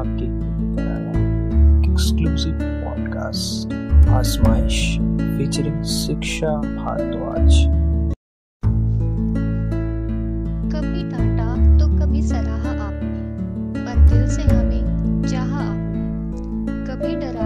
आपके exclusive podcast आजमाइश featuring शिक्षा, भारद्वाज। कभी डांटा तो कभी सराहा आपने पर दिल से हमें चाहा आपने कभी डराया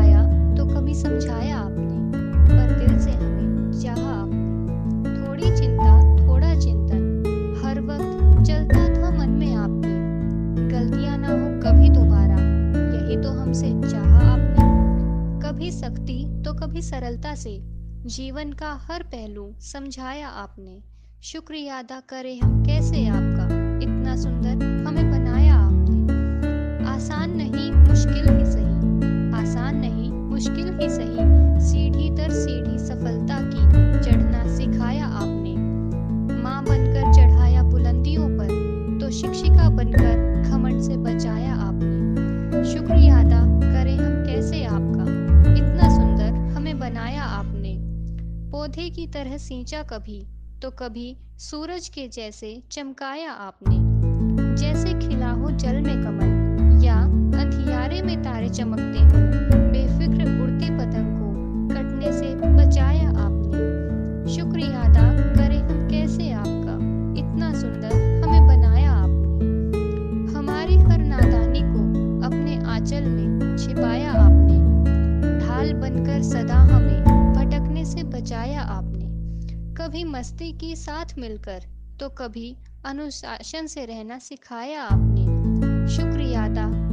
कभी सरलता से जीवन का हर पहलू समझाया आपने। शुक्रिया अदा करें हम कैसे आपका इतना सुंदर पौधे की तरह सींचा कभी तो कभी सूरज के जैसे चमकाया आपने। जैसे खिला हो जल में कमल, या अंधियारे में तारे चमकते हो, बेफिक्र उड़ते पतंग को कटने से बचाया आपने। शुक्रिया अदा करें हम कैसे आपका, इतना सुंदर हमें बनाया आपने। हमारी हर नादानी को अपने आंचल में छिपाया आपने। ढाल बनकर सदा हमें से बचाया आपने। कभी मस्ती की साथ मिलकर तो कभी अनुशासन से रहना सिखाया आपने। शुक्रिया अदा।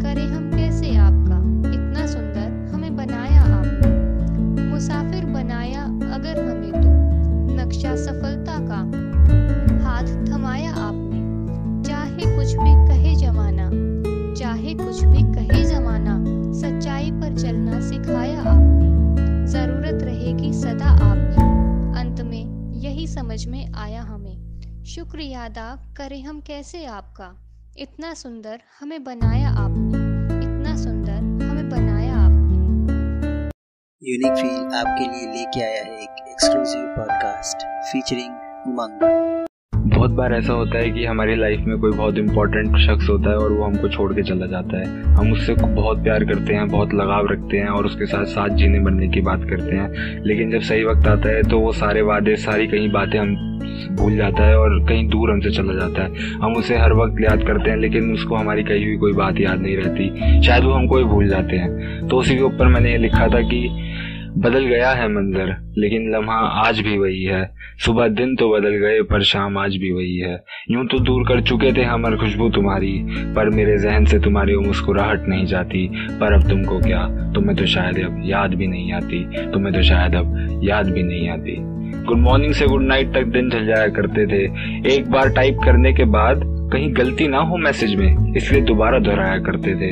समझ में आया हमें। शुक्रिया अदा, करें हम कैसे आपका? इतना सुंदर हमें बनाया आपने। इतना सुंदर हमें बनाया आपने। यूनिक फील आपके लिए लेके आया है एक एक्सक्लूसिव पॉडकास्ट फीचरिंग उमंग। बहुत बार ऐसा होता है कि हमारी लाइफ में कोई बहुत इंपॉर्टेंट शख्स होता है और वो हमको छोड़ के चला जाता है। हम उससे बहुत प्यार करते हैं, बहुत लगाव रखते हैं और उसके साथ साथ जीने बनने की बात करते हैं। लेकिन जब सही वक्त आता है तो वो सारे वादे, सारी कहीं बातें हम भूल जाता है और कहीं दूर हमसे चला जाता है। हम उसे हर वक्त याद करते हैं लेकिन उसको हमारी कही हुई कोई बात याद नहीं रहती। शायद वो हमको ही भूल जाते हैं। तो उसी के ऊपर मैंने ये लिखा था कि बदल गया है मंजर, लेकिन लम्हा आज भी वही है। सुबह दिन तो बदल गए, पर शाम आज भी वही है। यूँ तो दूर कर चुके थे हमर खुशबू तुम्हारी, पर मेरे जहन से तुम्हारी वो मुस्कुराहट नहीं जाती। पर अब तुमको क्या? तुम्हें तो शायद अब याद भी नहीं आती। तुम्हें तो शायद अब याद भी नहीं आती। गुड मॉर्निंग से गुड नाइट तक दिन चल जाया करते थे। एक बार टाइप करने के बाद कहीं गलती ना हो मैसेज में, इसलिए दोबारा दोहराया करते थे।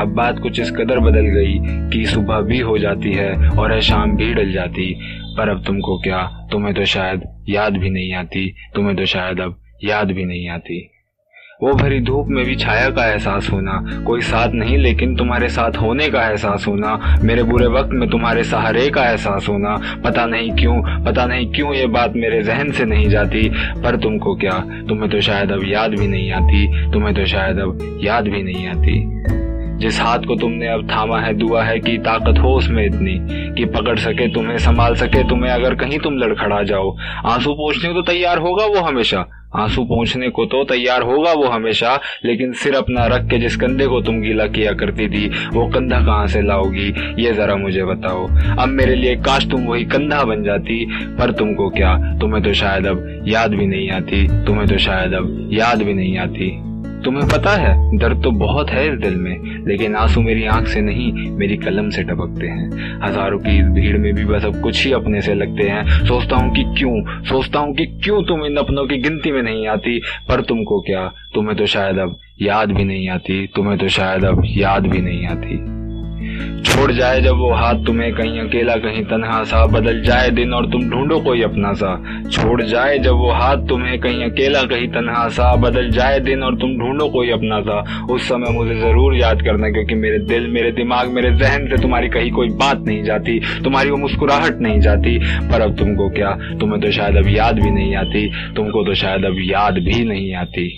अब बात कुछ इस कदर बदल गई कि सुबह भी हो जाती है और है शाम भी डल जाती। पर अब तुमको क्या? तुम्हें तो शायद याद भी नहीं आती। तुम्हें तो शायद अब याद भी नहीं आती। वो भरी धूप में भी छाया का एहसास होना, कोई साथ नहीं, लेकिन तुम्हारे साथ होने का एहसास होना, मेरे बुरे वक्त में तुम्हारे सहारे का एहसास होना। पता नहीं क्यों, पता नहीं क्यों ये बात मेरे जहन से नहीं जाती, पर तुमको क्या? तुम्हें तो शायद अब याद भी नहीं आती, तुम्हें तो शायद अब याद भी नहीं आती। जिस हाथ को तुमने अब थामा है, दुआ है कि ताकत हो उसमें इतनी, कि पकड़ सके तुम्हें, संभाल सके तुम्हें, अगर कहीं तुम लड़खड़ा जाओ। आँसू पोछने को तो तैयार होगा वो हमेशा। आँसू पहुँचने को तो तैयार होगा वो हमेशा, लेकिन सिर अपना रख के जिस कंधे को तुम गीला किया करती थी, वो कंधा कहाँ से लाओगी? ये जरा मुझे बताओ। अब मेरे लिए काश तुम वही कंधा बन जाती, पर तुमको क्या? तुम्हें तो शायद अब याद भी नहीं आती, तुम्हें तो शायद अब याद भी नहीं आती। तुम्हें पता है, दर्द तो बहुत है इस दिल में, लेकिन आँसू मेरी आँख से नहीं, मेरी कलम से टपकते हैं। हज़ारों की इस भीड़ में भी बस अब कुछ ही अपने से लगते हैं। सोचता हूँ कि क्यों, सोचता हूँ कि क्यों तुम इन अपनों की गिनती में नहीं आती, पर तुमको क्या, तुम्हें तो शायद अब याद भी नहीं आती, तुम्हें तो शायद अब याद भी नहीं आती। छोड़ जाए जब वो हाथ तुम्हें कहीं अकेला कहीं तनहा सा बदल जाए दिन और तुम ढूंढो कोई अपना सा। छोड़ जाए जब वो हाथ तुम्हें कहीं अकेला कहीं तनहा सा बदल जाए दिन और तुम ढूंढो कोई अपना सा। उस समय मुझे ज़रूर याद करना क्योंकि मेरे दिल, मेरे दिमाग, मेरे जहन से तुम्हारी कहीं कोई बात नहीं जाती, तुम्हारी वो मुस्कुराहट नहीं जाती। पर अब तुमको क्या? तुम्हें तो शायद अब याद भी नहीं आती, तुमको तो शायद अब याद भी नहीं आती।